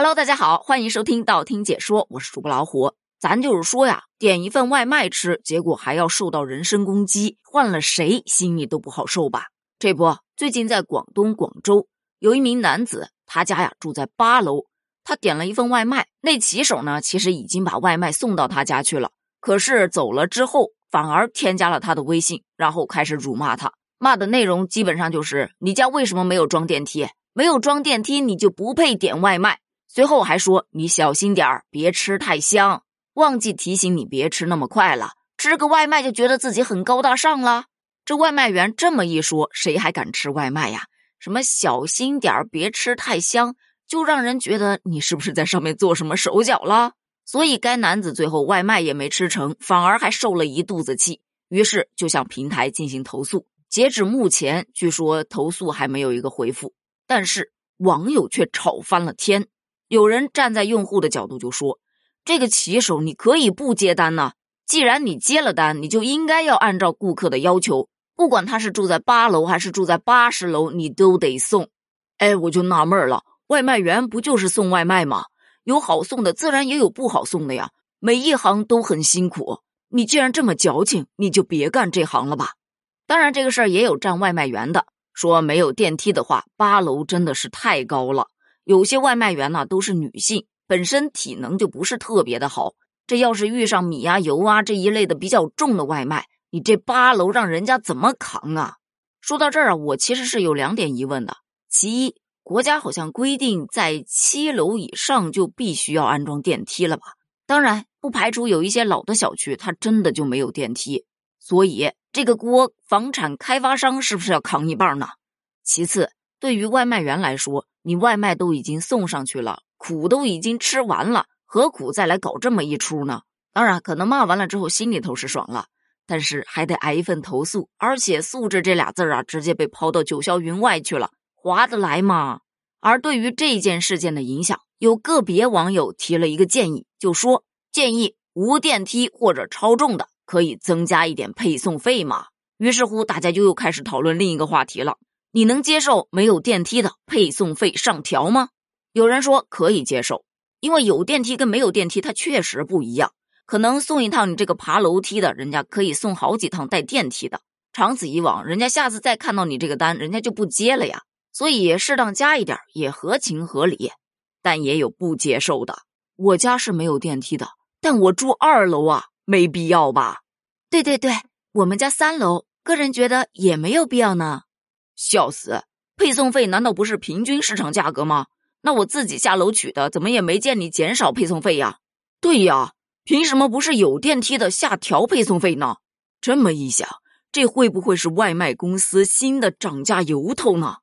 Hello，大家好，欢迎收听道听解说，我是主播老虎。咱就是说呀，点一份外卖吃，结果还要受到人身攻击，换了谁心里都不好受吧？这不，最近在广东广州，有一名男子，他家呀住在八楼，他点了一份外卖，那骑手呢，其实已经把外卖送到他家去了，可是走了之后，反而添加了他的微信，然后开始辱骂他，骂的内容基本上就是你家为什么没有装电梯？没有装电梯，你就不配点外卖。随后还说：“你小心点儿，别吃太香。忘记提醒你别吃那么快了，吃个外卖就觉得自己很高大上了。”这外卖员这么一说，谁还敢吃外卖呀？什么小心点儿，别吃太香，就让人觉得你是不是在上面做什么手脚了？所以该男子最后外卖也没吃成，反而还受了一肚子气，于是就向平台进行投诉。截止目前，据说投诉还没有一个回复，但是网友却吵翻了天。有人站在用户的角度就说：“这个骑手你可以不接单呐，既然你接了单，你就应该要按照顾客的要求，不管他是住在八楼还是住在八十楼，你都得送。”哎，我就纳闷了，外卖员不就是送外卖吗？有好送的，自然也有不好送的呀。每一行都很辛苦，你既然这么矫情，你就别干这行了吧。当然，这个事儿也有站外卖员的说，没有电梯的话，八楼真的是太高了。有些外卖员呢都是女性，本身体能就不是特别的好。这要是遇上米啊、油啊这一类的比较重的外卖，你这八楼让人家怎么扛啊？说到这儿啊，我其实是有两点疑问的。其一，国家好像规定在七楼以上就必须要安装电梯了吧？当然，不排除有一些老的小区它真的就没有电梯，所以这个锅房产开发商是不是要扛一半呢？其次，对于外卖员来说，你外卖都已经送上去了，苦都已经吃完了，何苦再来搞这么一出呢？当然，可能骂完了之后心里头是爽了，但是还得挨一份投诉，而且素质这俩字啊，直接被抛到九霄云外去了，划得来吗？而对于这件事件的影响，有个别网友提了一个建议，就说建议无电梯或者超重的可以增加一点配送费嘛。于是乎，大家就又开始讨论另一个话题了。你能接受没有电梯的配送费上调吗？有人说可以接受，因为有电梯跟没有电梯它确实不一样。可能送一趟你这个爬楼梯的，人家可以送好几趟带电梯的。长此以往，人家下次再看到你这个单，人家就不接了呀。所以适当加一点也合情合理。但也有不接受的，我家是没有电梯的，但我住二楼啊，没必要吧？对对对，我们家三楼，个人觉得也没有必要呢。笑死！配送费难道不是平均市场价格吗？那我自己下楼取的，怎么也没见你减少配送费呀？对呀，凭什么不是有电梯的下调配送费呢？这么一想，这会不会是外卖公司新的涨价由头呢？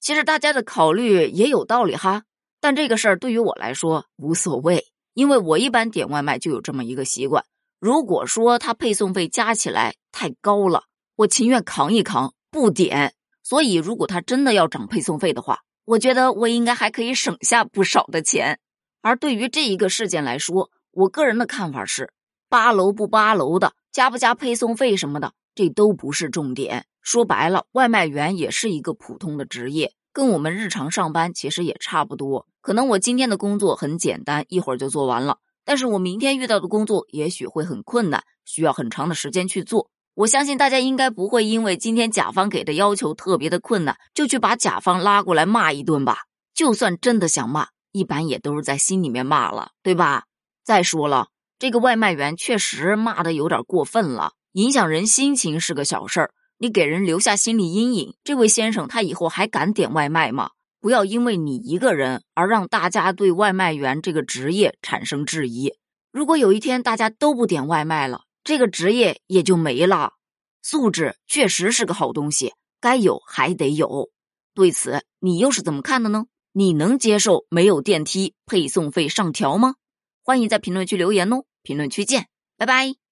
其实大家的考虑也有道理哈，但这个事儿对于我来说无所谓，因为我一般点外卖就有这么一个习惯。如果说它配送费加起来太高了，我情愿扛一扛，不点。所以，如果他真的要涨配送费的话，我觉得我应该还可以省下不少的钱。而对于这一个事件来说，我个人的看法是：八楼不八楼的，加不加配送费什么的，这都不是重点。说白了，外卖员也是一个普通的职业，跟我们日常上班其实也差不多。可能我今天的工作很简单，一会儿就做完了，但是我明天遇到的工作也许会很困难，需要很长的时间去做。我相信大家应该不会因为今天甲方给的要求特别的困难，就去把甲方拉过来骂一顿吧。就算真的想骂，一般也都是在心里面骂了，对吧？再说了，这个外卖员确实骂的有点过分了，影响人心情是个小事儿，你给人留下心理阴影，这位先生他以后还敢点外卖吗？不要因为你一个人而让大家对外卖员这个职业产生质疑。如果有一天大家都不点外卖了，这个职业也就没了，素质确实是个好东西，该有还得有。对此，你又是怎么看的呢？你能接受没有电梯配送费上调吗？欢迎在评论区留言哦，评论区见，拜拜。